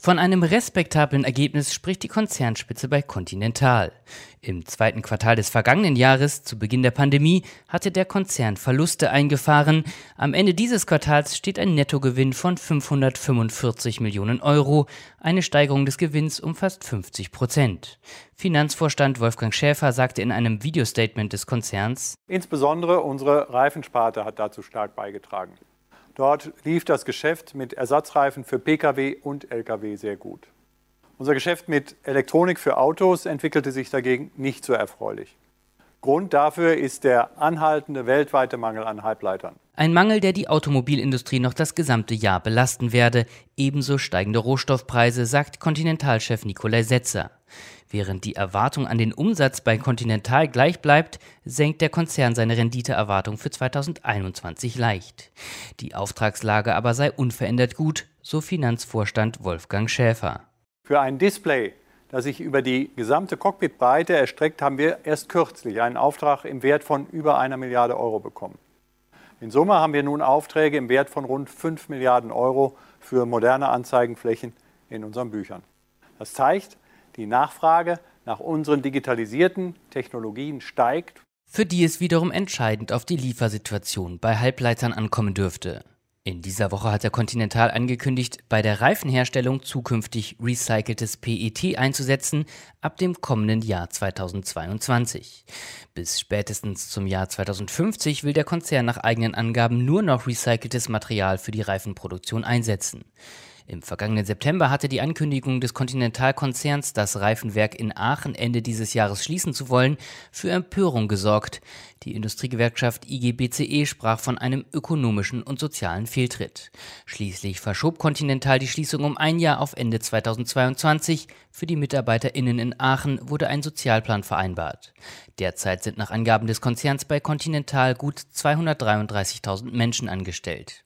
Von einem respektablen Ergebnis spricht die Konzernspitze bei Continental. Im zweiten Quartal des vergangenen Jahres, zu Beginn der Pandemie, hatte der Konzern Verluste eingefahren. Am Ende dieses Quartals steht ein Nettogewinn von 545 Millionen Euro, eine Steigerung des Gewinns um fast 50 Prozent. Finanzvorstand Wolfgang Schäfer sagte in einem Videostatement des Konzerns, Insbesondere unsere Reifensparte hat dazu stark beigetragen. Dort lief das Geschäft mit Ersatzreifen für Pkw und Lkw sehr gut. Unser Geschäft mit Elektronik für Autos entwickelte sich dagegen nicht so erfreulich. Grund dafür ist der anhaltende weltweite Mangel an Halbleitern. Ein Mangel, der die Automobilindustrie noch das gesamte Jahr belasten werde. Ebenso steigende Rohstoffpreise, sagt Kontinentalchef Nikolai Setzer. Während die Erwartung an den Umsatz bei Continental gleich bleibt, senkt der Konzern seine Renditeerwartung für 2021 leicht. Die Auftragslage aber sei unverändert gut, so Finanzvorstand Wolfgang Schäfer. Für ein Display, das sich über die gesamte Cockpitbreite erstreckt, haben wir erst kürzlich einen Auftrag im Wert von über einer Milliarde Euro bekommen. In Summe haben wir nun Aufträge im Wert von rund 5 Milliarden Euro für moderne Anzeigenflächen in unseren Büchern. Das zeigt, die Nachfrage nach unseren digitalisierten Technologien steigt. Für die es wiederum entscheidend auf die Liefersituation bei Halbleitern ankommen dürfte. In dieser Woche hat der Continental angekündigt, bei der Reifenherstellung zukünftig recyceltes PET einzusetzen, ab dem kommenden Jahr 2022. Bis spätestens zum Jahr 2050 will der Konzern nach eigenen Angaben nur noch recyceltes Material für die Reifenproduktion einsetzen. Im vergangenen September hatte die Ankündigung des Continental-Konzerns, das Reifenwerk in Aachen Ende dieses Jahres schließen zu wollen, für Empörung gesorgt. Die Industriegewerkschaft IGBCE sprach von einem ökonomischen und sozialen Fehltritt. Schließlich verschob Continental die Schließung um ein Jahr auf Ende 2022. Für die MitarbeiterInnen in Aachen wurde ein Sozialplan vereinbart. Derzeit sind nach Angaben des Konzerns bei Continental gut 233.000 Menschen angestellt.